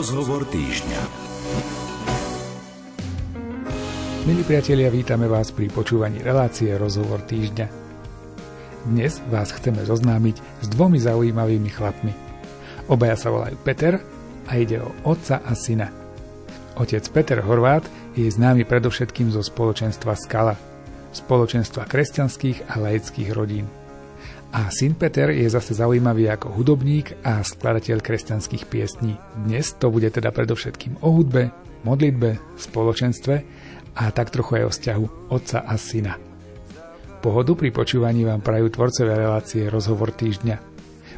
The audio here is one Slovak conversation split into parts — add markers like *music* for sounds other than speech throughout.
Rozhovor týždňa. Milí priatelia, vítame vás pri počúvaní relácie Rozhovor týždňa. Dnes vás chceme zoznámiť s dvomi zaujímavými chlapmi. Obaja sa volajú Peter a ide o otca a syna. Otec Peter Horvát je známy predovšetkým zo spoločenstva Skala, spoločenstva kresťanských a laických rodín. A syn Peter je zase zaujímavý ako hudobník a skladateľ kresťanských piesní. Dnes to bude teda predovšetkým o hudbe, modlitbe, spoločenstve a tak trochu aj o vzťahu otca a syna. Pohodu pri počúvaní vám prajú tvorcové relácie Rozhovor týždňa.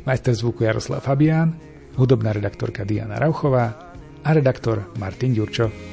Majster zvuku Jaroslav Fabián, hudobná redaktorka Diana Rauchová a redaktor Martin Ďurčo.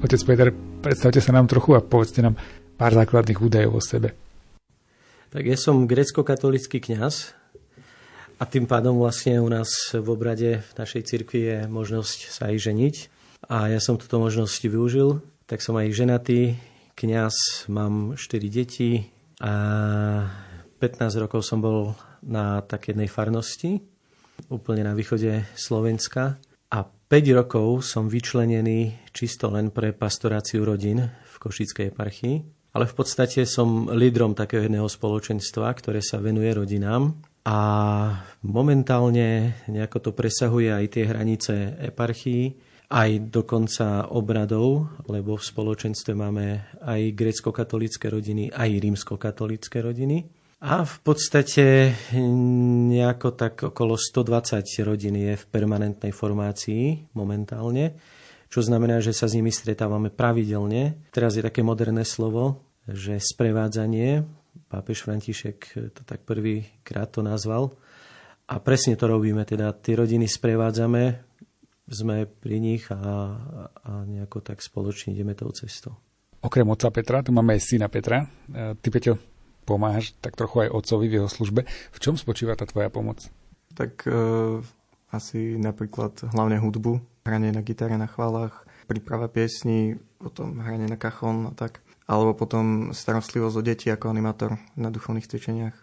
Otec Peter, predstavte sa nám trochu a povedzte nám pár základných údajov o sebe. Tak ja som grecko-katolický kňaz a tým pádom vlastne u nás v obrade v našej cirkvi je možnosť sa aj ženiť. A ja som túto možnosť využil, tak som aj ženatý, kňaz, mám 4 deti a 15 rokov som bol na takej jednej farnosti, úplne na východe Slovenska. A 5 rokov som vyčlenený čisto len pre pastoráciu rodín v Košickej eparchii. Ale v podstate som lídrom takého jedného spoločenstva, ktoré sa venuje rodinám. A momentálne nejako to presahuje aj tie hranice eparchii, aj dokonca obradov, lebo v spoločenstve máme aj grecko-katolické rodiny, aj rímsko-katolické rodiny. A v podstate nejako tak okolo 120 rodín je v permanentnej formácii momentálne, čo znamená, že sa s nimi stretávame pravidelne. Teraz je také moderné slovo, že sprevádzanie, pápež František to tak prvýkrát to nazval, a presne to robíme, teda tie rodiny sprevádzame, sme pri nich a, a nejako tak spoločne ideme tou cestou. Okrem otca Petra, tu máme aj syna Petra. E, ty, Peťo, pomáhaš tak trochu aj otcovi v jeho službe. V čom spočíva tá tvoja pomoc? Tak e, asi napríklad hlavne hudbu, hranie na gitare na chválach, príprava piesní, potom hranie na kachon a tak. Alebo potom starostlivosť o deti ako animátor na duchovných cvičeniach.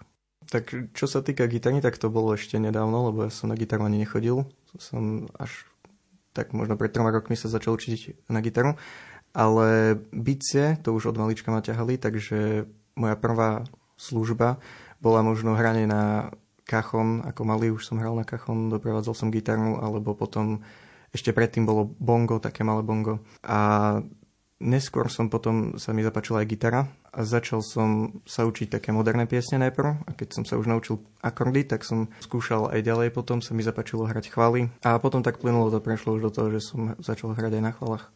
Tak čo sa týka gitary, tak to bolo ešte nedávno, lebo ja som na gitaru ani nechodil. Som až tak možno pred troma rokmi sa začal učiť na gitaru. Ale bicie, to už od malička ma ťahali, takže moja prvá služba bola možno hranie na kachon, ako malý už som hral na kachon, doprevádzal som gitaru, alebo potom ešte predtým bolo bongo, také malé bongo. A Neskôr som potom, sa mi zapáčila aj gitara a začal som sa učiť také moderné piesne najprv a keď som sa už naučil akordy, tak som skúšal aj ďalej potom, sa mi zapáčilo hrať chvály a potom tak plynulo to prešlo už do toho, že som začal hrať aj na chválach.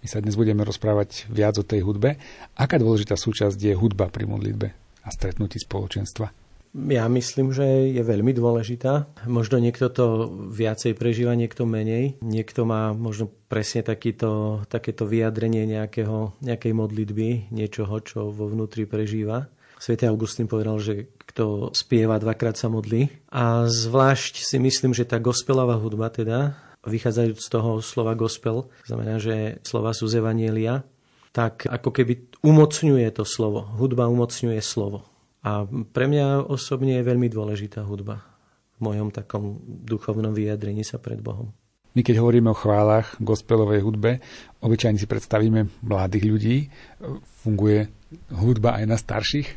My sa dnes budeme rozprávať viac o tej hudbe. Aká dôležitá súčasť je hudba pri modlitbe a stretnutí spoločenstva? Ja myslím, že je veľmi dôležitá. Možno niekto to viacej prežíva, niekto menej. Niekto má možno presne takýto, takéto vyjadrenie nejakého, nejakej modlitby, niečoho, čo vo vnútri prežíva. Svetý Augustín povedal, že kto spieva, dvakrát sa modlí. A zvlášť si myslím, že tá gospelová hudba teda, vychádzajúc z toho slova gospel, znamená, že slova sú z Evanielia, tak ako keby umocňuje to slovo. Hudba umocňuje slovo. A pre mňa osobne je veľmi dôležitá hudba v mojom takom duchovnom vyjadrení sa pred Bohom. My keď hovoríme o chválach, gospelovej hudbe, obyčajne si predstavíme mladých ľudí. Funguje hudba aj na starších?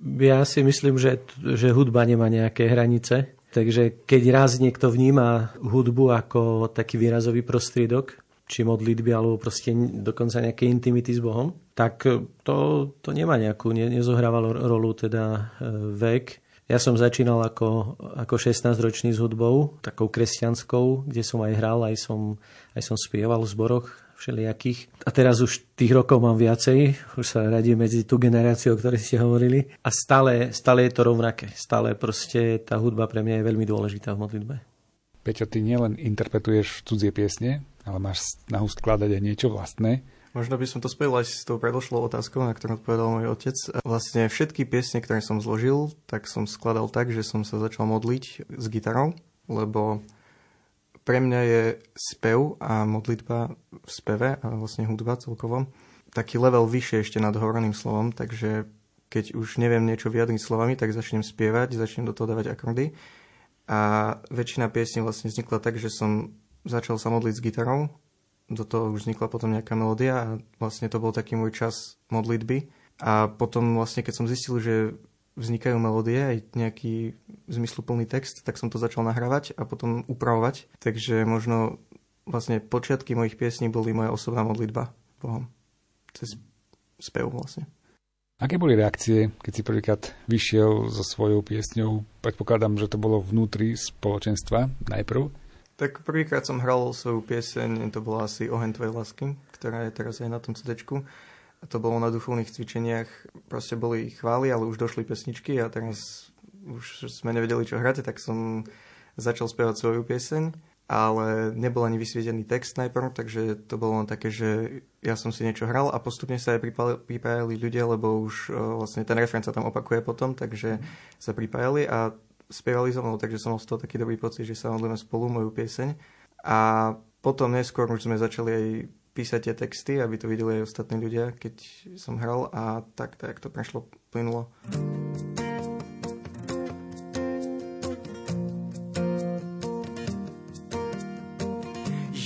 Ja si myslím, že, že hudba nemá nejaké hranice. Takže keď raz niekto vníma hudbu ako taký výrazový prostriedok, či modlitby, alebo proste dokonca nejaké intimity s Bohom, tak to, to nemá nejakú, ne, nezohrávalo rolu teda e, vek. Ja som začínal ako, ako 16-ročný s hudbou, takou kresťanskou, kde som aj hral, aj som, aj som spieval v zboroch všelijakých. A teraz už tých rokov mám viacej, už sa radím medzi tú generáciu, o ktorej ste hovorili. A stále, stále je to rovnaké. Stále proste tá hudba pre mňa je veľmi dôležitá v modlitbe. Peťo, ty nielen interpretuješ cudzie piesne, ale máš na úst skladať aj niečo vlastné. Možno by som to spojil aj s tou predošlou otázkou, na ktorú odpovedal môj otec. Vlastne všetky piesne, ktoré som zložil, tak som skladal tak, že som sa začal modliť s gitarou, lebo pre mňa je spev a modlitba v speve a vlastne hudba celkovo taký level vyššie ešte nad hovorným slovom, takže keď už neviem niečo vyjadriť slovami, tak začnem spievať, začnem do toho dávať akordy. A väčšina piesní vlastne vznikla tak, že som začal sa modliť s gitarou, do toho už vznikla potom nejaká melódia a vlastne to bol taký môj čas modlitby. A potom vlastne, keď som zistil, že vznikajú melódie, aj nejaký zmysluplný text, tak som to začal nahrávať a potom upravovať. Takže možno vlastne počiatky mojich piesní boli moja osobná modlitba Bohom. Cez spev vlastne. Aké boli reakcie, keď si prvýkrát vyšiel so svojou piesňou? Predpokladám, že to bolo vnútri spoločenstva najprv. Tak prvýkrát som hral svoju pieseň, to bola asi Ohen tvojej lásky, ktorá je teraz aj na tom cd A to bolo na duchovných cvičeniach. Proste boli chvály, ale už došli pesničky a teraz už sme nevedeli, čo hrať, tak som začal spievať svoju pieseň, ale nebol ani vysvietený text najprv, takže to bolo len také, že ja som si niečo hral a postupne sa aj pripájali ľudia, lebo už vlastne ten referent sa tam opakuje potom, takže sa pripájali a spievali so mnou, takže som mal z toho taký dobrý pocit, že sa modlíme spolu moju pieseň. A potom neskôr už sme začali aj písať tie texty, aby to videli aj ostatní ľudia, keď som hral a tak, tak to prešlo plynulo.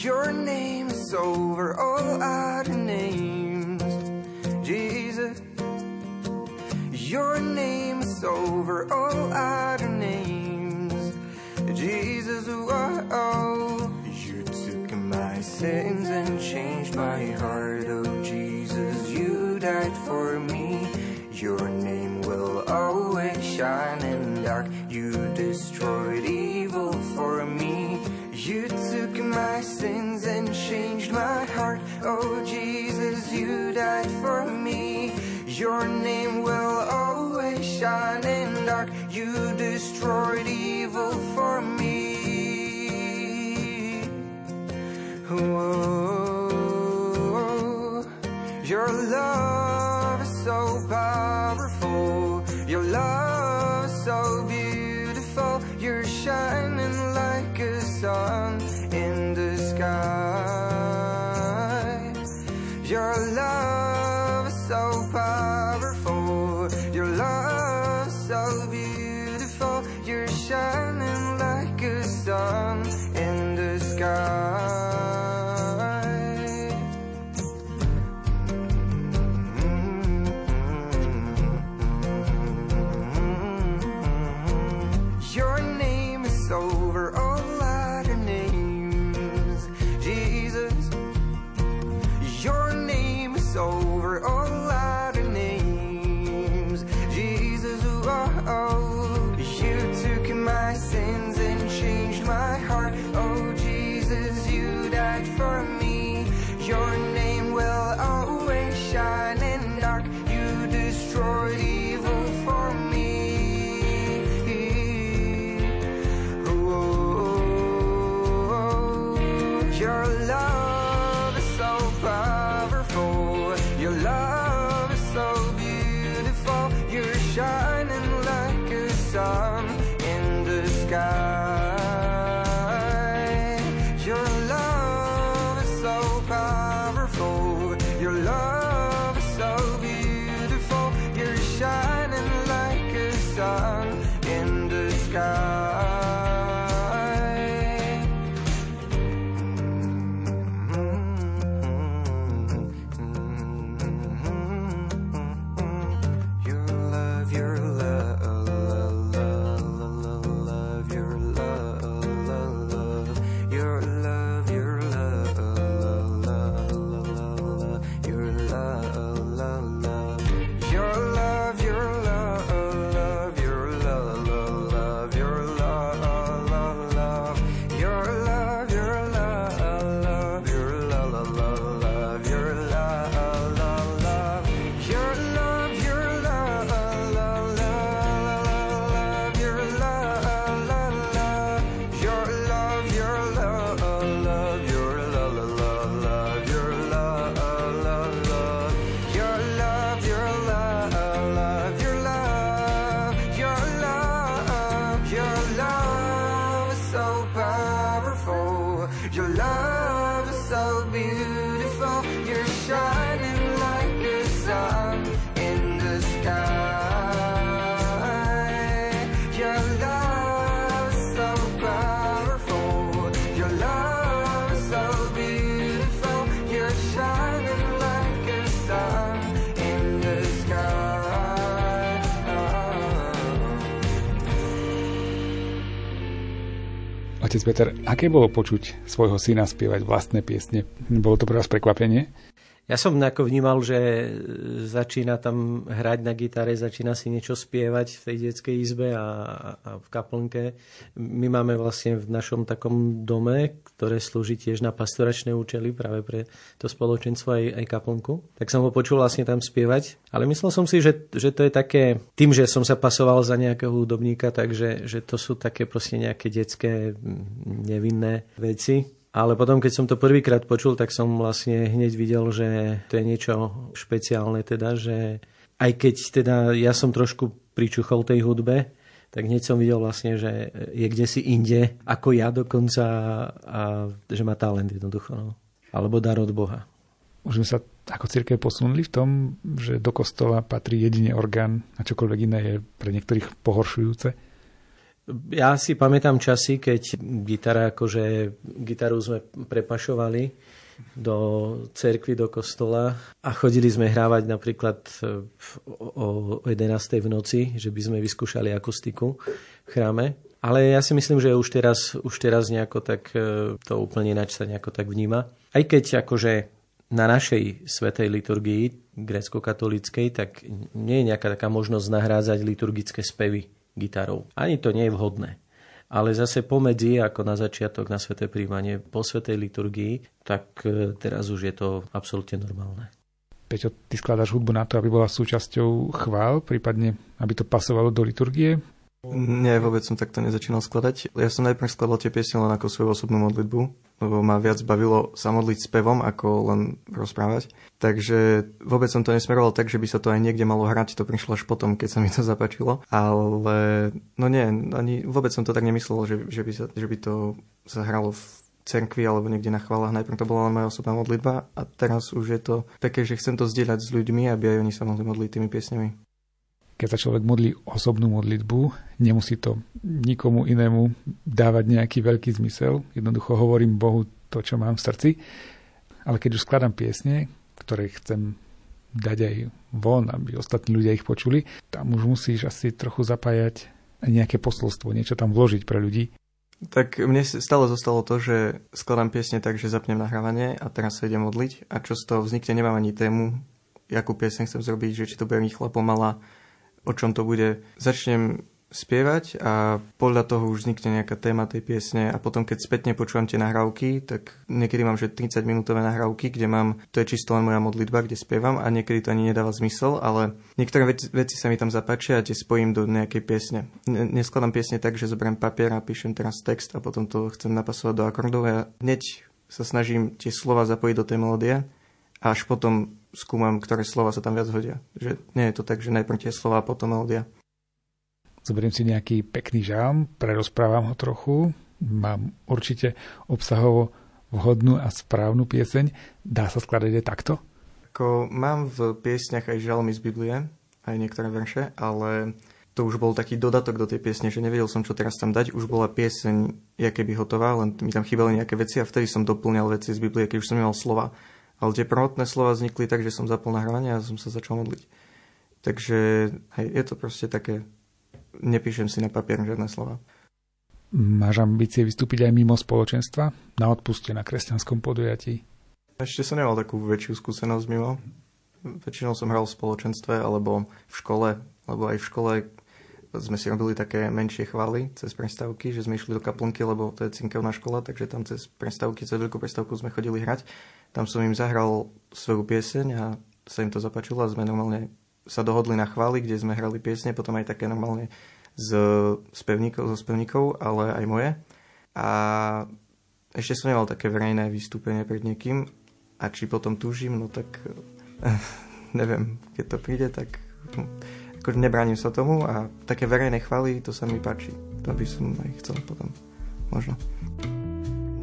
Your name is over all other names, Jesus. Your name is over all other Jesus, oh, you took my sins and changed my heart. Oh, Jesus, you died for me. Your name will always shine in dark. You destroyed evil for me. You took my sins and changed my heart. Oh, Jesus, you died for me. Your name will always shine in dark. You destroyed evil for me. Whoa, your love is so Otec Peter, aké bolo počuť svojho syna spievať vlastné piesne? Bolo to pre vás prekvapenie? Ja som ako vnímal, že začína tam hrať na gitare, začína si niečo spievať v tej detskej izbe a, a v kaplnke. My máme vlastne v našom takom dome, ktoré slúži tiež na pastoračné účely, práve pre to spoločenstvo aj, aj kaplnku. Tak som ho počul vlastne tam spievať. Ale myslel som si, že, že to je také, tým, že som sa pasoval za nejakého hudobníka, takže že to sú také proste nejaké detské nevinné veci ale potom, keď som to prvýkrát počul, tak som vlastne hneď videl, že to je niečo špeciálne, teda, že aj keď teda ja som trošku pričuchol tej hudbe, tak hneď som videl vlastne, že je kde si inde, ako ja dokonca a že má talent jednoducho. No. Alebo dar od Boha. Už sme sa ako církev posunuli v tom, že do kostola patrí jedine orgán a čokoľvek iné je pre niektorých pohoršujúce? Ja si pamätám časy, keď gitara, akože gitaru sme prepašovali do cerkvy, do kostola a chodili sme hrávať napríklad o 11. v noci, že by sme vyskúšali akustiku v chráme. Ale ja si myslím, že už teraz, už teraz nejako tak e, to úplne ináč sa nejako tak vníma. Aj keď akože na našej svetej liturgii grécko-katolíckej, tak nie je nejaká taká možnosť nahrádzať liturgické spevy gitarou. Ani to nie je vhodné. Ale zase pomedzi, ako na začiatok, na sveté príjmanie, po svetej liturgii, tak e, teraz už je to absolútne normálne. Peťo, ty skladáš hudbu na to, aby bola súčasťou chvál, prípadne aby to pasovalo do liturgie? Nie, vôbec som takto nezačínal skladať. Ja som najprv skladal tie piesne len ako svoju osobnú modlitbu, lebo ma viac bavilo sa modliť spevom, ako len rozprávať. Takže vôbec som to nesmeroval tak, že by sa to aj niekde malo hrať, to prišlo až potom, keď sa mi to zapačilo. Ale no nie, ani vôbec som to tak nemyslel, že, že, by, sa, že by to sa hralo v cerkvi alebo niekde na chválach. Najprv to bola len moja osobná modlitba a teraz už je to také, že chcem to zdieľať s ľuďmi, aby aj oni sa mohli modliť tými piesňami. Keď sa človek modlí osobnú modlitbu, nemusí to nikomu inému dávať nejaký veľký zmysel. Jednoducho hovorím Bohu to, čo mám v srdci. Ale keď už skladám piesne, ktoré chcem dať aj von, aby ostatní ľudia ich počuli, tam už musíš asi trochu zapájať nejaké posolstvo, niečo tam vložiť pre ľudí. Tak mne stále zostalo to, že skladám piesne tak, že zapnem nahrávanie a teraz sa idem modliť a čo z toho vznikne, nemám ani tému, akú piesň chcem zrobiť, že či to bude rýchla, pomalá, o čom to bude. Začnem spievať a podľa toho už vznikne nejaká téma tej piesne a potom keď spätne počúvam tie nahrávky, tak niekedy mám že 30 minútové nahrávky, kde mám, to je čisto len moja modlitba, kde spievam a niekedy to ani nedáva zmysel, ale niektoré veci, veci sa mi tam zapáčia a tie spojím do nejakej piesne. Neskladám piesne tak, že zoberiem papier a píšem teraz text a potom to chcem napasovať do akordov a hneď sa snažím tie slova zapojiť do tej melódie a až potom skúmam, ktoré slova sa tam viac hodia. Že nie je to tak, že najprv tie slova a potom melódia. Zoberiem si nejaký pekný žám, prerozprávam ho trochu, mám určite obsahovo vhodnú a správnu pieseň. Dá sa skladať aj takto? Ako mám v piesňach aj žalmy z Biblie, aj niektoré verše, ale to už bol taký dodatok do tej piesne, že nevedel som, čo teraz tam dať. Už bola pieseň, jaké by hotová, len mi tam chýbali nejaké veci a vtedy som doplňal veci z Biblie, keď už som nemal slova. Ale tie prvotné slova vznikli tak, že som zapol nahrávanie a som sa začal modliť. Takže hej, je to proste také nepíšem si na papier žiadne slova. Máš ambície vystúpiť aj mimo spoločenstva? Na odpuste na kresťanskom podujatí? Ešte som nemal takú väčšiu skúsenosť mimo. Väčšinou som hral v spoločenstve alebo v škole, lebo aj v škole sme si robili také menšie chvály cez prestávky, že sme išli do kaplnky, lebo to je cinkovná škola, takže tam cez prestávky, cez veľkú prestávku sme chodili hrať. Tam som im zahral svoju pieseň a sa im to zapačilo a sme normálne sa dohodli na chváli, kde sme hrali piesne, potom aj také normálne z spevníkov, zo spevníkov, ale aj moje. A ešte som nemal také verejné vystúpenie pred niekým a či potom túžim, no tak neviem, keď to príde, tak akože nebránim sa tomu a také verejné chvály, to sa mi páči. To by som aj chcel potom, možno.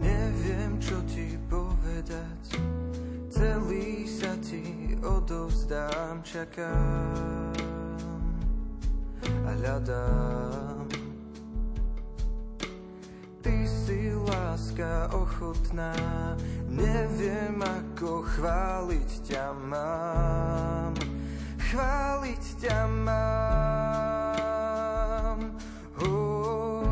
Neviem, čo ti povedať, celý sa ti odovzdám, čakám a hľadám. Ty si láska ochotná, neviem ako chváliť ťa mám. Chváliť ťa mám. Oh,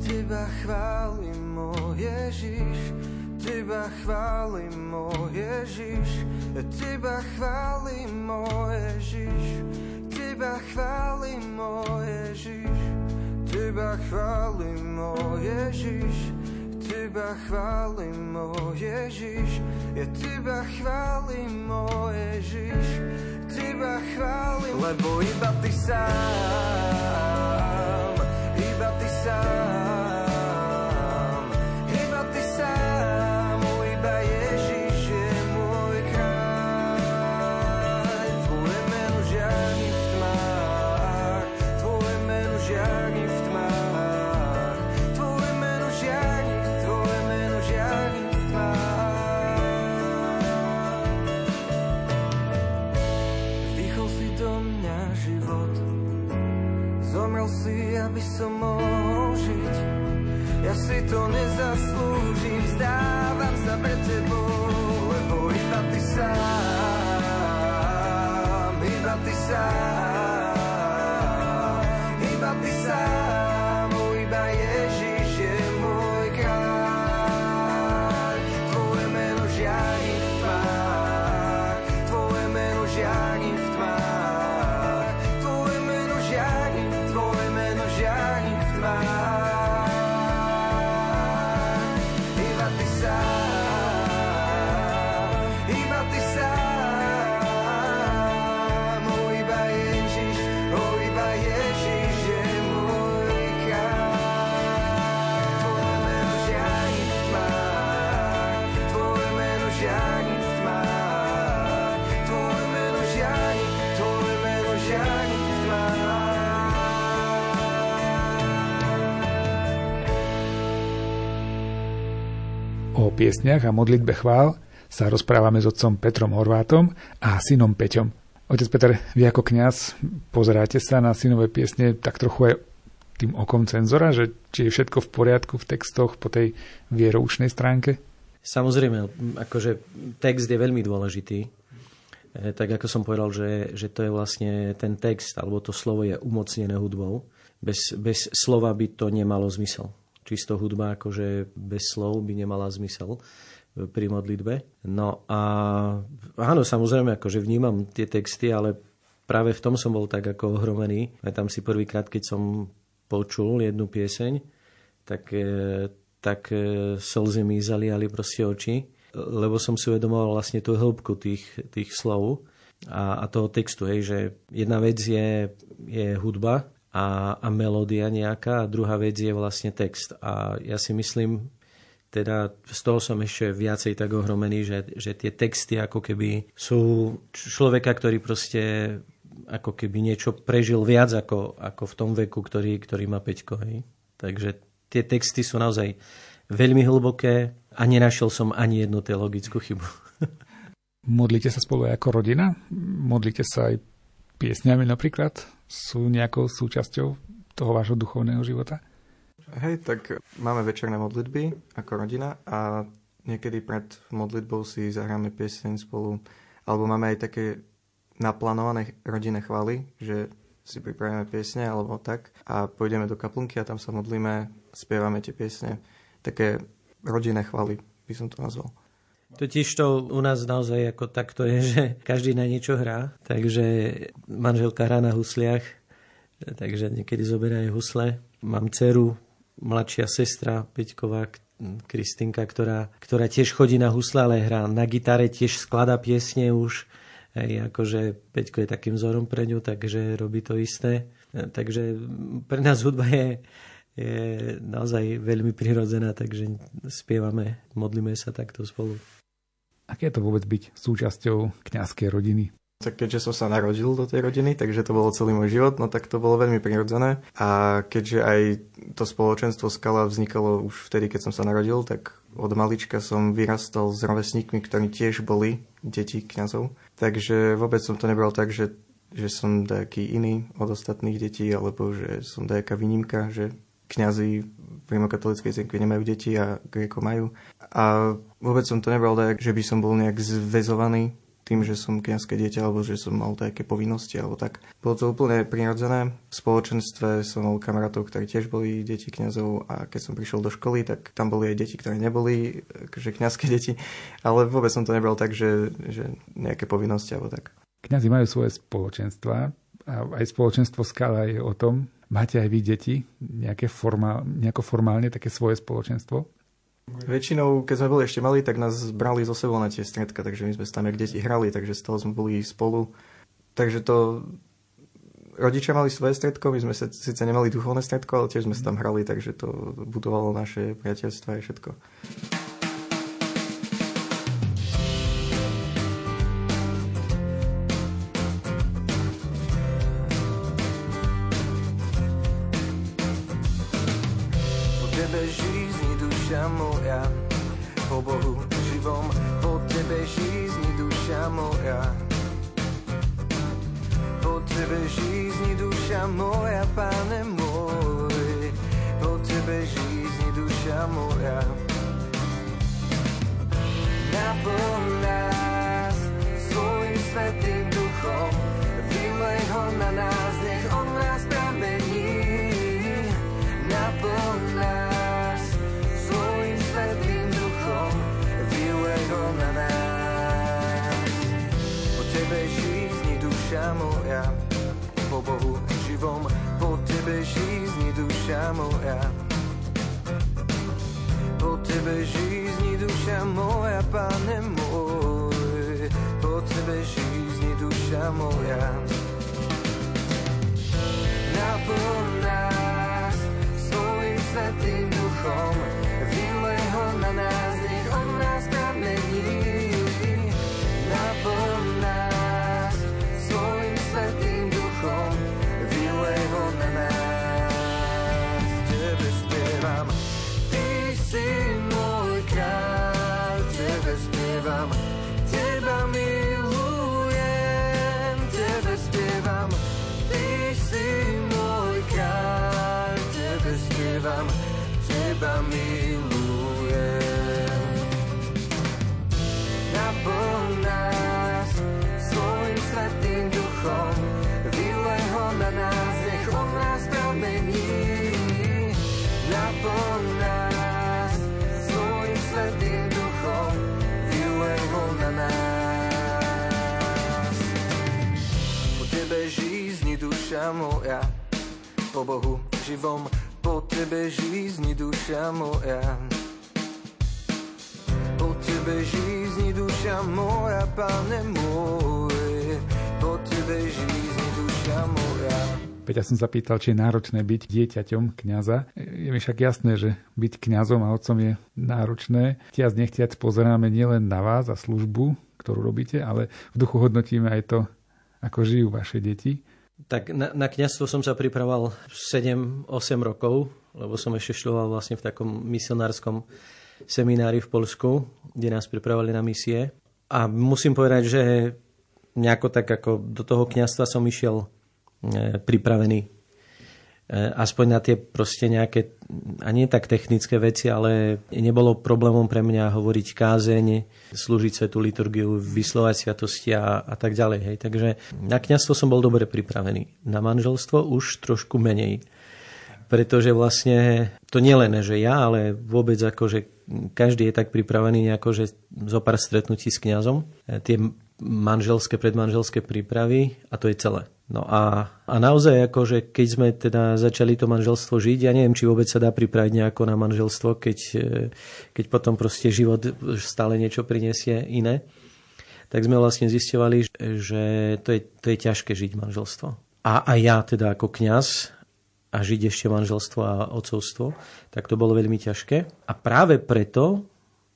teba chválim, môj Ježiš, teba chválim, môj Ježiš. Teba chválim, môj Ježiš, Teba chválim, môj Ježiš, Teba chválim, môj Ježiš, Teba chválim, môj Ježiš, ja Teba chválim, môj Ježiš, Teba chválim, lebo iba Ty sám, piesniach a modlitbe chvál sa rozprávame s otcom Petrom Horvátom a synom Peťom. Otec Peter, vy ako kňaz pozeráte sa na synové piesne tak trochu aj tým okom cenzora, že či je všetko v poriadku v textoch po tej vieroučnej stránke? Samozrejme, akože text je veľmi dôležitý. E, tak ako som povedal, že, že to je vlastne ten text, alebo to slovo je umocnené hudbou. Bez, bez slova by to nemalo zmysel. Čisto hudba akože bez slov by nemala zmysel pri modlitbe. No a áno, samozrejme, akože vnímam tie texty, ale práve v tom som bol tak ako ohromený. Aj tam si prvýkrát, keď som počul jednu pieseň, tak, e, tak e, slzy mi zaliali proste oči, lebo som si uvedomoval vlastne tú hĺbku tých, tých slov a, a toho textu, hej, že jedna vec je, je hudba a, a melódia nejaká a druhá vec je vlastne text. A ja si myslím, teda z toho som ešte viacej tak ohromený, že, že tie texty ako keby sú človeka, ktorý proste ako keby niečo prežil viac ako, ako v tom veku, ktorý, ktorý má Peťko. Hej. Takže tie texty sú naozaj veľmi hlboké a nenašiel som ani jednu teologickú chybu. Modlíte sa spolu aj ako rodina? Modlíte sa aj piesňami napríklad? Sú nejakou súčasťou toho vášho duchovného života? Hej, tak máme večerné modlitby ako rodina a niekedy pred modlitbou si zahráme pieseň spolu, alebo máme aj také naplánované rodinné chvály, že si pripravíme piesne alebo tak a pôjdeme do kaplnky a tam sa modlíme, spievame tie piesne. Také rodinné chvály by som to nazval. Totiž to u nás naozaj ako takto je, že každý na niečo hrá, takže manželka hrá na husliach, takže niekedy zoberá aj husle. Mám dceru, mladšia sestra Peťková, Kristinka, ktorá, ktorá tiež chodí na husle, ale hrá na gitare, tiež sklada piesne už. Hej, akože Peťko je takým vzorom pre ňu, takže robí to isté. Takže pre nás hudba je, je naozaj veľmi prirodzená, takže spievame, modlíme sa takto spolu. Aké je to vôbec byť súčasťou kňazskej rodiny? Tak keďže som sa narodil do tej rodiny, takže to bolo celý môj život, no tak to bolo veľmi prirodzené. A keďže aj to spoločenstvo Skala vznikalo už vtedy, keď som sa narodil, tak od malička som vyrastal s rovesníkmi, ktorí tiež boli deti kňazov. Takže vôbec som to nebral tak, že, že som nejaký iný od ostatných detí, alebo že som nejaká výnimka, že kňazi v rimokatolíckej cirkvi nemajú deti a Gréko majú. A vôbec som to nebral tak, že by som bol nejak zväzovaný tým, že som kniazské dieťa alebo že som mal také povinnosti alebo tak. Bolo to úplne prirodzené. V spoločenstve som mal kamarátov, ktorí tiež boli deti kňazov a keď som prišiel do školy, tak tam boli aj deti, ktoré neboli že kňazské deti, ale vôbec som to nebral tak, že, že nejaké povinnosti alebo tak. Kňazi majú svoje spoločenstva a aj spoločenstvo Skala je o tom. Máte aj vy deti nejaké formál, nejako formálne také svoje spoločenstvo? Väčšinou, keď sme boli ešte mali, tak nás brali zo sebou na tie stredka, takže my sme tam jak deti hrali, takže z toho sme boli spolu. Takže to rodičia mali svoje stredko, my sme sa, síce nemali duchovné stredko, ale tiež sme sa tam hrali, takže to budovalo naše priateľstva a všetko. tebe žízni duša moja, po Bohu živom, po tebe žízni duša moja. Po tebe žízni duša moja, pane môj, po tebe žízni duša moja. Naplň nás svojim svetým duchom, vylej ho na nás. duša moja Po Bohu živom, po tebe žízni duša moja Po tebe žízni duša moja, pane môj. Po tebe žízni duša moja Naplň nás svojim svetým duchom milujem. Naplň nás svojim svetým duchom, vylej ho na on nás pramení. Naplň nás svojim svetým duchom, vylej ho na tebe žízni duša moja, po Bohu živom, tebe žízni duša moja. Po tebe žízni duša moja, pane môj, po tebe žízni duša moja. Peťa som sa pýtal, či je náročné byť dieťaťom kňaza. Je mi však jasné, že byť kňazom a otcom je náročné. Tiac nechtiac pozeráme nielen na vás a službu, ktorú robíte, ale v duchu hodnotíme aj to, ako žijú vaše deti. Tak na, na kniazstvo som sa pripravoval 7-8 rokov, lebo som ešte študoval vlastne v takom misionárskom seminári v Polsku, kde nás pripravovali na misie. A musím povedať, že nejako tak ako do toho kniazstva som išiel E, pripravený e, aspoň na tie proste nejaké, a nie tak technické veci, ale nebolo problémom pre mňa hovoriť kázeň, slúžiť svetú liturgiu, vyslovať sviatosti a, a tak ďalej. Hej. Takže na kniazstvo som bol dobre pripravený. Na manželstvo už trošku menej. Pretože vlastne to nie len, že ja, ale vôbec ako, že každý je tak pripravený nejako, že zo pár stretnutí s kňazom. E, tie manželské, predmanželské prípravy a to je celé. No a, a naozaj, ako, že keď sme teda začali to manželstvo žiť, ja neviem, či vôbec sa dá pripraviť nejako na manželstvo, keď, e, keď potom proste život stále niečo prinesie iné, tak sme vlastne zistovali, že to je, to je ťažké žiť manželstvo. A aj ja teda ako kňaz a žiť ešte manželstvo a ocovstvo, tak to bolo veľmi ťažké. A práve preto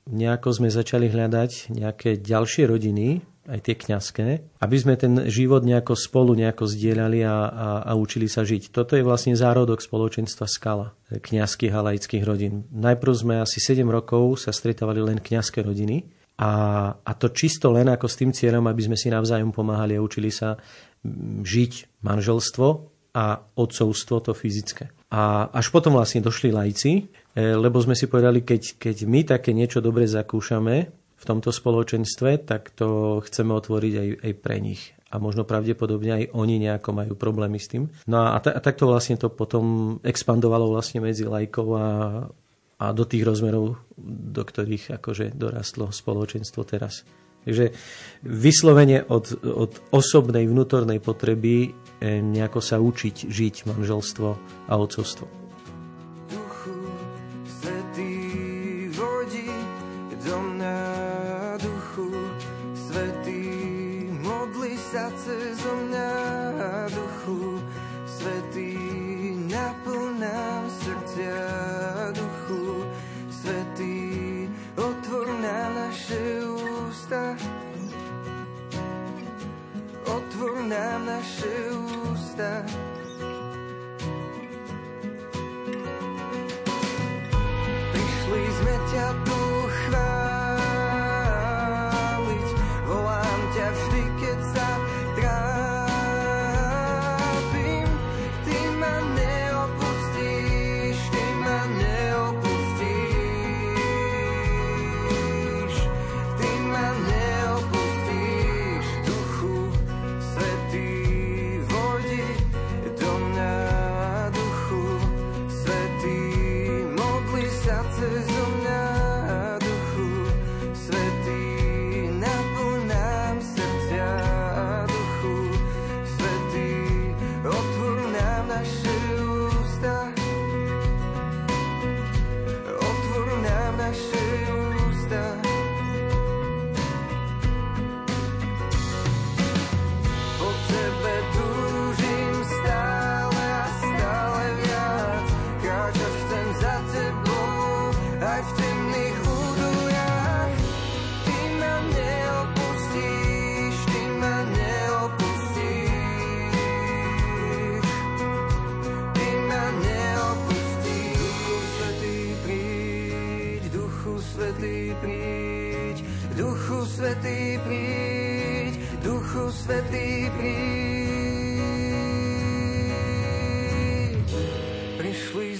nejako sme začali hľadať nejaké ďalšie rodiny, aj tie kňazské, aby sme ten život nejako spolu nejako zdieľali a, a, a učili sa žiť. Toto je vlastne zárodok spoločenstva Skala, kňazských a laických rodín. Najprv sme asi 7 rokov sa stretávali len kňazské rodiny a, a to čisto len ako s tým cieľom, aby sme si navzájom pomáhali a učili sa žiť manželstvo a odcovstvo to fyzické. A až potom vlastne došli laici, e, lebo sme si povedali, keď, keď my také niečo dobre zakúšame, v tomto spoločenstve, tak to chceme otvoriť aj, aj pre nich. A možno pravdepodobne aj oni nejako majú problémy s tým. No a, a takto vlastne to potom expandovalo vlastne medzi lajkov a, a do tých rozmerov, do ktorých akože dorastlo spoločenstvo teraz. Takže vyslovene od, od osobnej vnútornej potreby eh, nejako sa učiť žiť manželstvo a otcovstvo. The.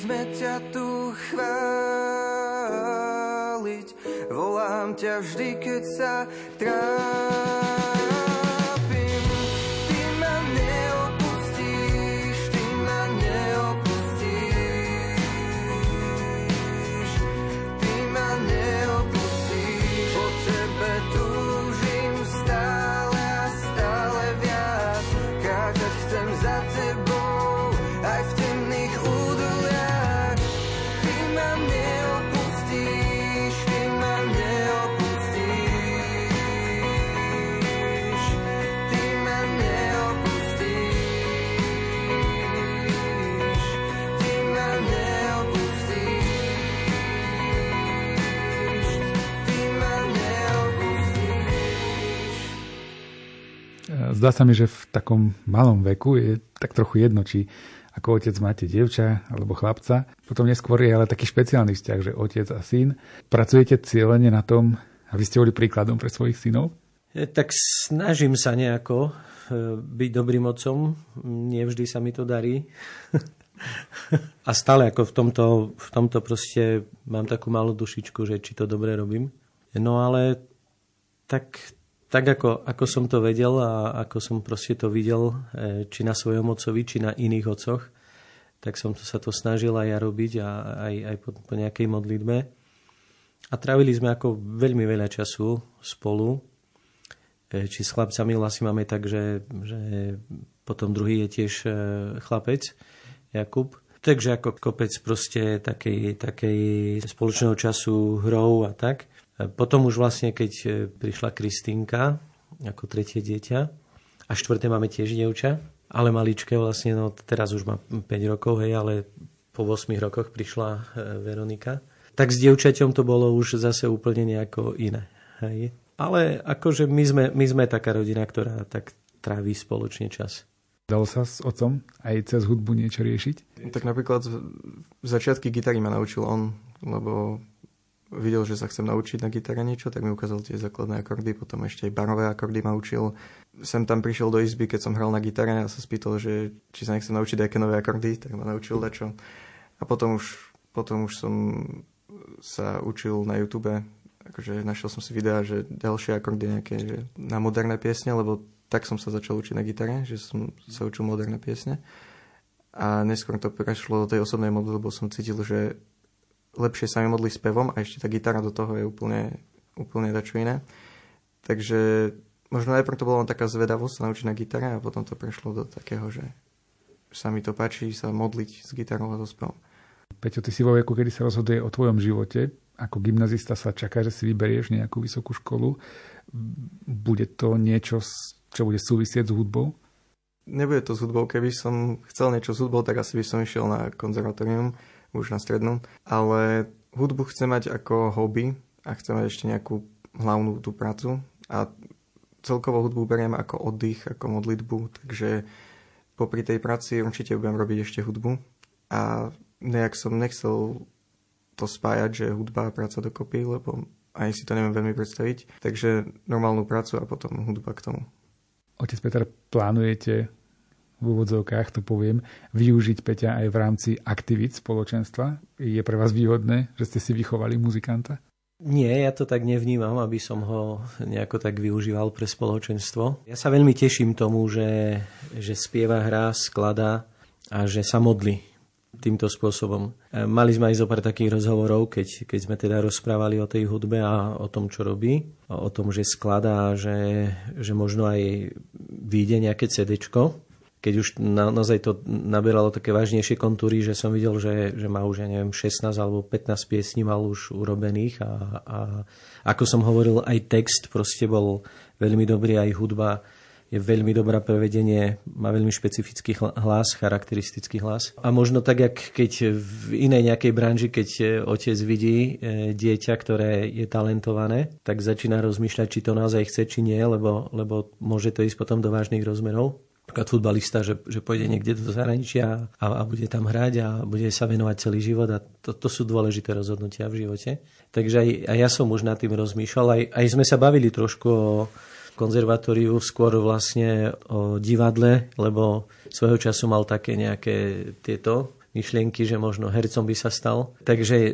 Sme ťa tu chváliť, volám ťa vždy, keď sa trápim. Zdá sa mi, že v takom malom veku je tak trochu jedno, či ako otec máte dievča alebo chlapca. Potom neskôr je ale taký špeciálny vzťah, že otec a syn. Pracujete cieľene na tom, aby ste boli príkladom pre svojich synov? E, tak snažím sa nejako e, byť dobrým otcom. Nevždy sa mi to darí. *laughs* a stále ako v tomto, v tomto proste mám takú malú dušičku, že či to dobre robím. No ale tak tak ako, ako som to vedel a ako som proste to videl, e, či na svojom ocovi, či na iných ococh, tak som to, sa to snažil aj ja robiť a aj, aj po, po nejakej modlitbe. A trávili sme ako veľmi veľa času spolu. E, či s chlapcami vlastne máme tak, že, že potom druhý je tiež e, chlapec, Jakub. Takže ako kopec proste takej, takej spoločného času hrou a tak. Potom už vlastne, keď e, prišla Kristýnka ako tretie dieťa a štvrté máme tiež dievča, ale maličké vlastne, no teraz už má 5 rokov, hej, ale po 8 rokoch prišla e, Veronika. Tak s dievčaťom to bolo už zase úplne nejako iné. Hej. Ale akože my sme, my sme taká rodina, ktorá tak tráví spoločne čas. Dalo sa s otcom aj cez hudbu niečo riešiť? Tak napríklad začiatky gitary ma naučil on, lebo videl, že sa chcem naučiť na gitare niečo, tak mi ukázal tie základné akordy, potom ešte aj barové akordy ma učil. Sem tam prišiel do izby, keď som hral na gitare a sa spýtal, že či sa nechcem naučiť nejaké nové akordy, tak ma naučil dačo. A potom už, potom už som sa učil na YouTube, akože našiel som si videá, že ďalšie akordy nejaké, že na moderné piesne, lebo tak som sa začal učiť na gitare, že som sa učil moderné piesne. A neskôr to prešlo do tej osobnej modly, lebo som cítil, že lepšie sa mi modlí spevom a ešte tá gitara do toho je úplne, úplne dačo iné. Takže možno najprv to bola len taká zvedavosť sa naučiť na gitare a potom to prešlo do takého, že sa mi to páči sa modliť s gitarou a so spevom. Peťo, ty si vo veku, kedy sa rozhoduje o tvojom živote. Ako gymnazista sa čaká, že si vyberieš nejakú vysokú školu. Bude to niečo, čo bude súvisieť s hudbou? Nebude to s hudbou. Keby som chcel niečo s hudbou, tak asi by som išiel na konzervatórium už na strednú, ale hudbu chcem mať ako hobby a chcem mať ešte nejakú hlavnú tú prácu a celkovo hudbu beriem ako oddych, ako modlitbu, takže popri tej práci určite budem robiť ešte hudbu a nejak som nechcel to spájať, že hudba a práca dokopy, lebo aj si to neviem veľmi predstaviť. Takže normálnu prácu a potom hudba k tomu. Otec Peter, plánujete v úvodzovkách to poviem, využiť Peťa aj v rámci aktivít spoločenstva? Je pre vás výhodné, že ste si vychovali muzikanta? Nie, ja to tak nevnímam, aby som ho nejako tak využíval pre spoločenstvo. Ja sa veľmi teším tomu, že, že spieva, hrá, skladá a že sa modli týmto spôsobom. E, mali sme aj zo pár takých rozhovorov, keď, keď sme teda rozprávali o tej hudbe a o tom, čo robí, o tom, že skladá, že, že možno aj vyjde nejaké CDčko, keď už na, naozaj to naberalo také vážnejšie kontúry, že som videl, že, že má už, ja neviem, 16 alebo 15 piesní mal už urobených a, a ako som hovoril, aj text proste bol veľmi dobrý, aj hudba je veľmi dobrá prevedenie, má veľmi špecifický hlas, charakteristický hlas. A možno tak, jak keď v inej nejakej branži, keď otec vidí e, dieťa, ktoré je talentované, tak začína rozmýšľať, či to naozaj chce, či nie, lebo, lebo môže to ísť potom do vážnych rozmerov napríklad futbalista, že, že pôjde niekde do zahraničia a, a bude tam hrať a bude sa venovať celý život a to, to sú dôležité rozhodnutia v živote. Takže aj, aj ja som už nad tým rozmýšľal, aj, aj sme sa bavili trošku o konzervatóriu, skôr vlastne o divadle, lebo svojho času mal také nejaké tieto myšlienky, že možno hercom by sa stal. Takže e,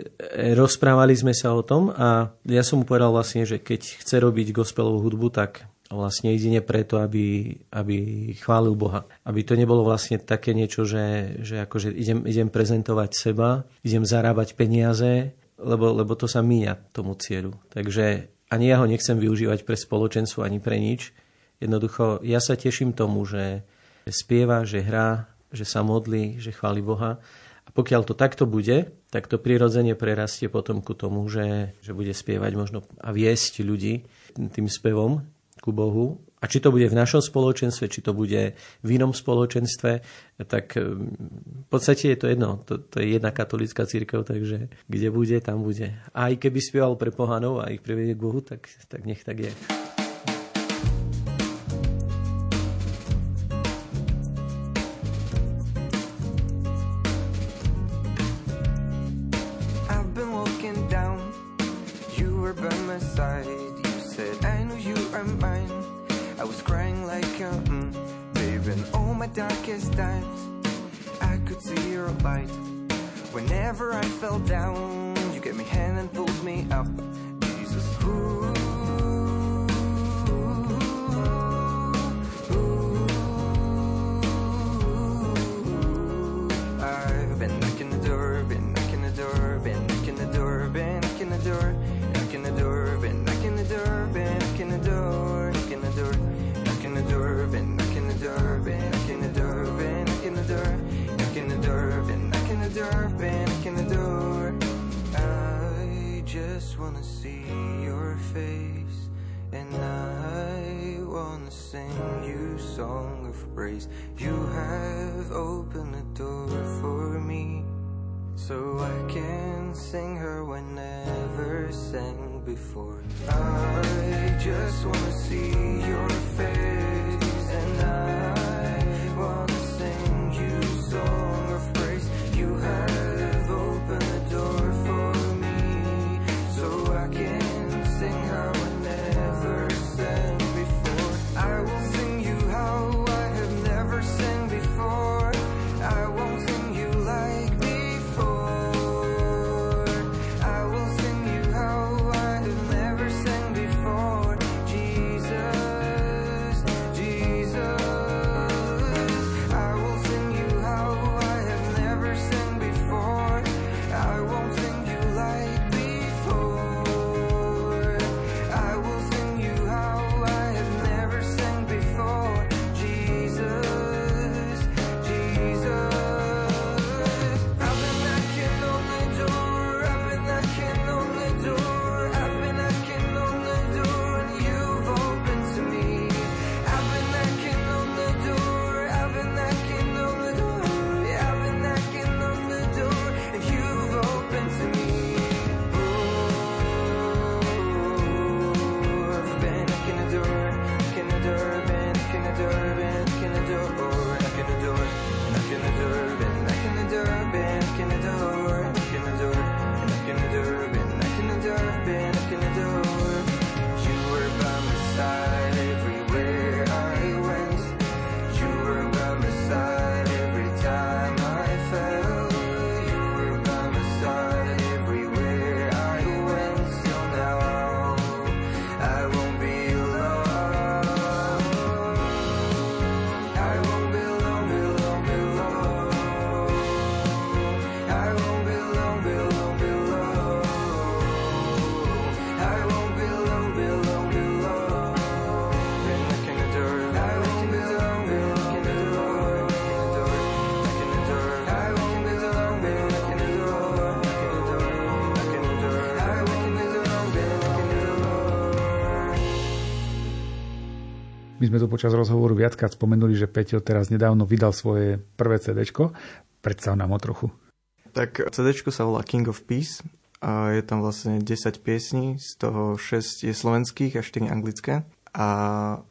rozprávali sme sa o tom a ja som mu povedal vlastne, že keď chce robiť gospelovú hudbu, tak vlastne jedine preto, aby, aby chválil Boha. Aby to nebolo vlastne také niečo, že, že akože idem, idem prezentovať seba, idem zarábať peniaze, lebo, lebo to sa míňa tomu cieľu. Takže ani ja ho nechcem využívať pre spoločenstvo, ani pre nič. Jednoducho, ja sa teším tomu, že spieva, že hrá, že sa modlí, že chváli Boha. A pokiaľ to takto bude, tak to prirodzene prerastie potom ku tomu, že, že bude spievať možno a viesť ľudí tým spevom ku Bohu. A či to bude v našom spoločenstve, či to bude v inom spoločenstve, tak mm, v podstate je to jedno. To, to je jedna katolická církev, takže kde bude, tam bude. A aj keby spieval pre pohanov a ich prevedie k Bohu, tak, tak nech tak je. See your face, and I wanna sing you song of praise. You have opened the door for me, so I can sing her when never sang before. I just wanna see your face, sme tu počas rozhovoru viackrát spomenuli, že Peťo teraz nedávno vydal svoje prvé CD. Predstav nám o trochu. Tak CD sa volá King of Peace a je tam vlastne 10 piesní, z toho 6 je slovenských a 4 anglické. A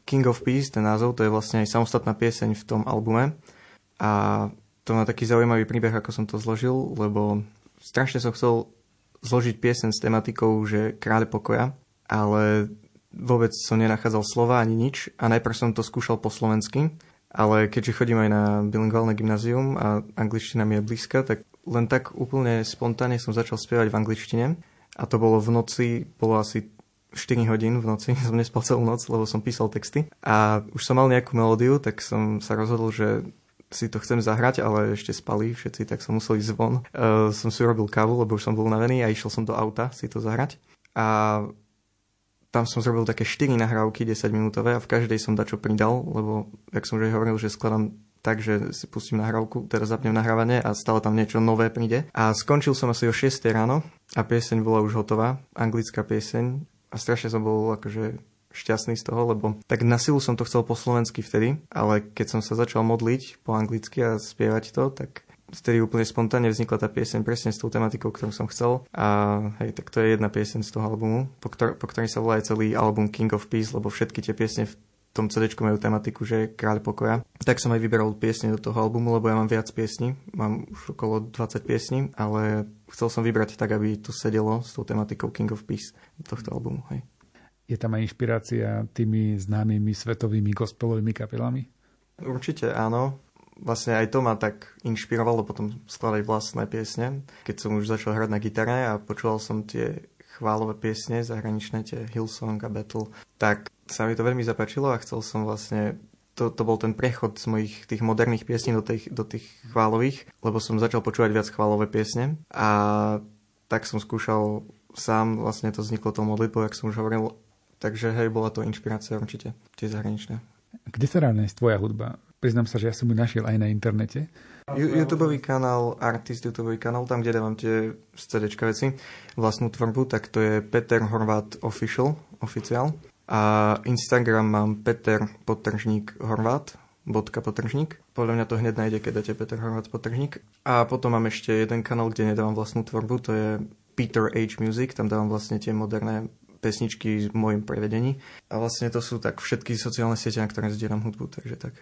King of Peace, ten názov, to je vlastne aj samostatná pieseň v tom albume. A to má taký zaujímavý príbeh, ako som to zložil, lebo strašne som chcel zložiť piesen s tematikou, že kráľ pokoja, ale vôbec som nenachádzal slova ani nič a najprv som to skúšal po slovensky Ale keďže chodím aj na bilingválne gymnázium a angličtina mi je blízka, tak len tak úplne spontánne som začal spievať v angličtine. A to bolo v noci, bolo asi 4 hodín v noci, *laughs* som nespal celú noc, lebo som písal texty. A už som mal nejakú melódiu, tak som sa rozhodol, že si to chcem zahrať, ale ešte spali všetci, tak som musel ísť von. Uh, som si urobil kávu, lebo už som bol unavený a išiel som do auta si to zahrať. A tam som zrobil také 4 nahrávky 10 minútové a v každej som dačo pridal, lebo, jak som už hovoril, že skladám tak, že si pustím nahrávku, teda zapnem nahrávanie a stále tam niečo nové príde. A skončil som asi o 6 ráno a pieseň bola už hotová, anglická pieseň a strašne som bol akože šťastný z toho, lebo tak na silu som to chcel po slovensky vtedy, ale keď som sa začal modliť po anglicky a spievať to, tak vtedy úplne spontánne vznikla tá pieseň presne s tou tematikou, ktorú som chcel. A hej, tak to je jedna pieseň z toho albumu, po, ktor- po ktorej sa volá aj celý album King of Peace, lebo všetky tie piesne v tom CD majú tematiku, že je kráľ pokoja. Tak som aj vyberal piesne do toho albumu, lebo ja mám viac piesní, mám už okolo 20 piesní, ale chcel som vybrať tak, aby to sedelo s tou tematikou King of Peace tohto albumu. Hej. Je tam aj inšpirácia tými známymi svetovými gospelovými kapelami? Určite áno vlastne aj to ma tak inšpirovalo potom skladať vlastné piesne. Keď som už začal hrať na gitare a počúval som tie chválové piesne, zahraničné tie Hillsong a Battle, tak sa mi to veľmi zapáčilo a chcel som vlastne to, to bol ten prechod z mojich tých moderných piesní do tých, do tých chválových, lebo som začal počúvať viac chválové piesne a tak som skúšal sám, vlastne to vzniklo tou modlitbou, jak som už hovoril. Takže hej, bola to inšpirácia určite, tie zahraničné. Kde sa nájsť tvoja hudba? Priznám sa, že ja som ju našiel aj na internete. YouTube kanál, artist YouTube kanál, tam, kde dávam tie CD veci, vlastnú tvorbu, tak to je Peter Horvát Official, oficiál. A Instagram mám Peter Potržník Horvát, bodka potržník. Podľa mňa to hneď nájde, keď dáte Peter Horvát potržník. A potom mám ešte jeden kanál, kde nedávam vlastnú tvorbu, to je Peter H Music, tam dávam vlastne tie moderné pesničky v mojom prevedení. A vlastne to sú tak všetky sociálne siete, na ktoré zdieľam hudbu, takže tak.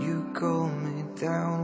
You call me down.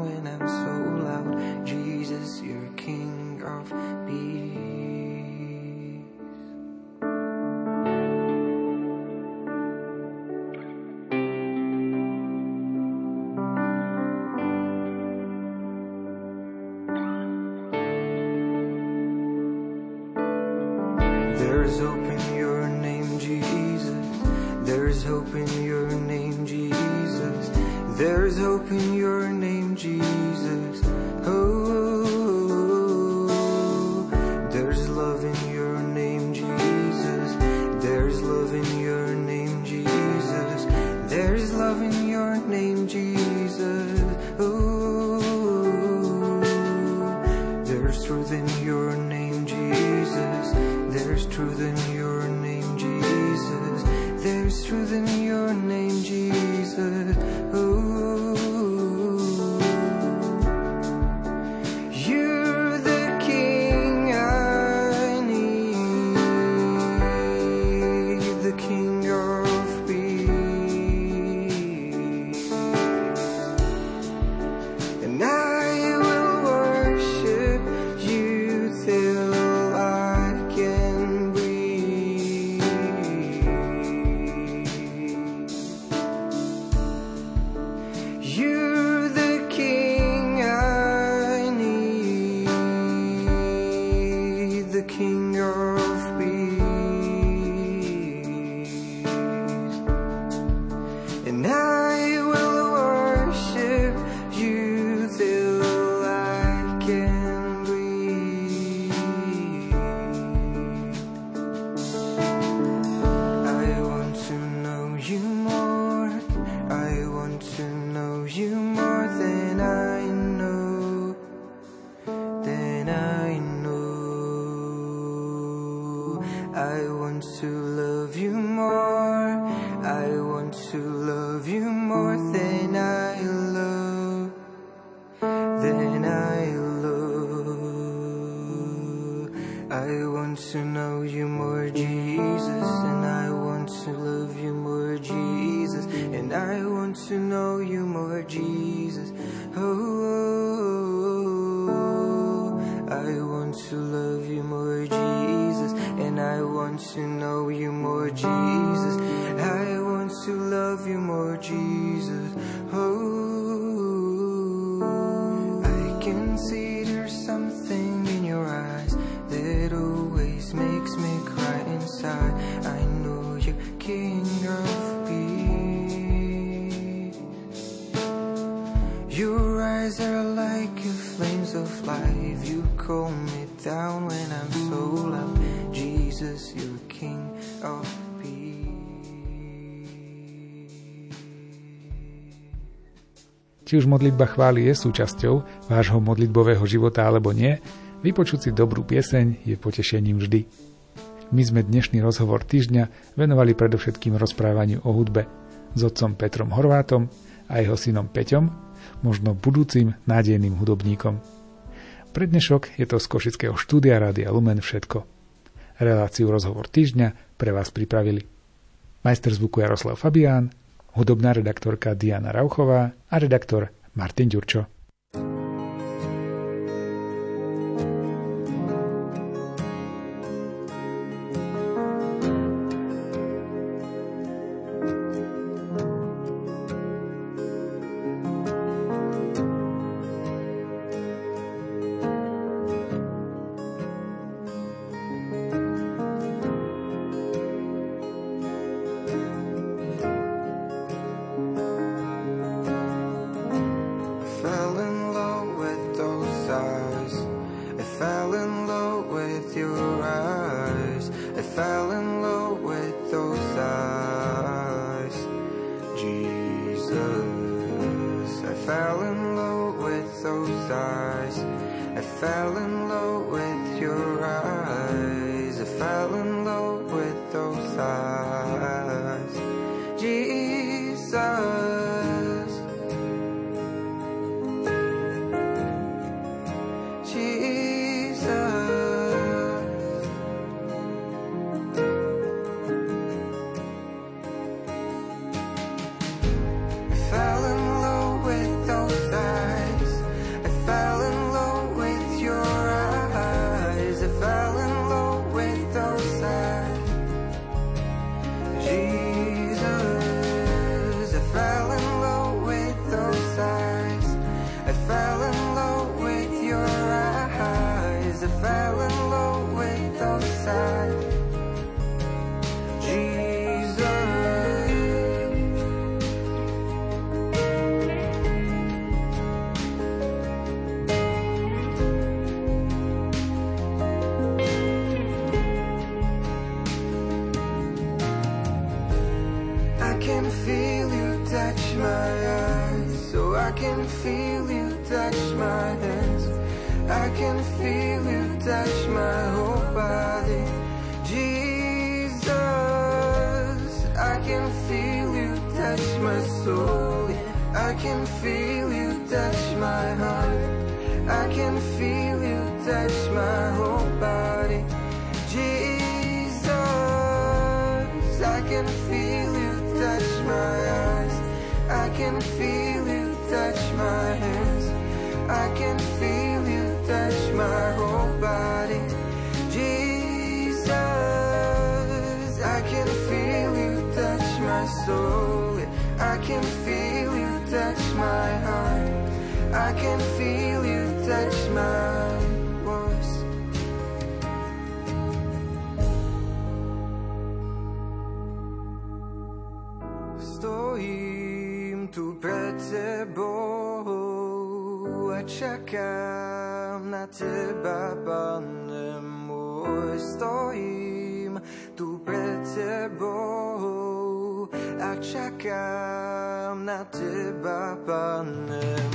when I'm sold out. Jesus, you're King of Či už modlitba chvály je súčasťou vášho modlitbového života alebo nie, vypočuť si dobrú pieseň je potešením vždy. My sme dnešný rozhovor týždňa venovali predovšetkým rozprávaniu o hudbe s otcom Petrom Horvátom a jeho synom Peťom, možno budúcim nádejným hudobníkom. Pre dnešok je to z Košického štúdia Rádia Lumen všetko. Reláciu Rozhovor týždňa pre vás pripravili majster zvuku Jaroslav Fabián, hudobná redaktorka Diana Rauchová a redaktor Martin Ďurčo. soul. I can feel you touch my heart. I can feel you touch my walls. Stoim tu pred sebou, a čakam na teba, pa ne môj stojím. čakám na teba, pane.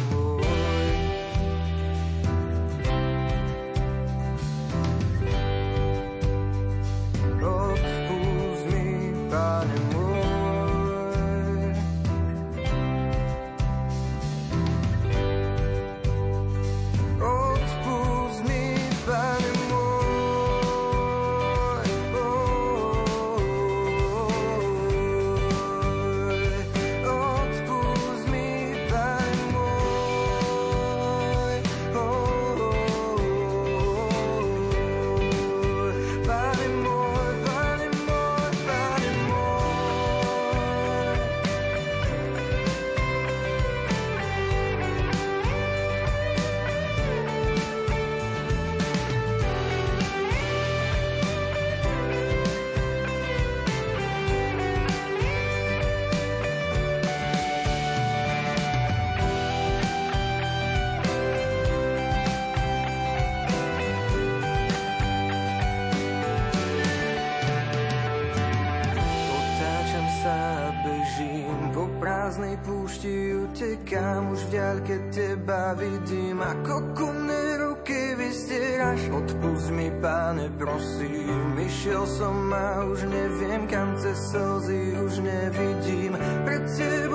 Púšti utekám už v ďalke teba vidím ako ku ruky vystieraš. Odpust mi páne prosím išiel som a už neviem kam cez slzy už nevidím. Pred tebou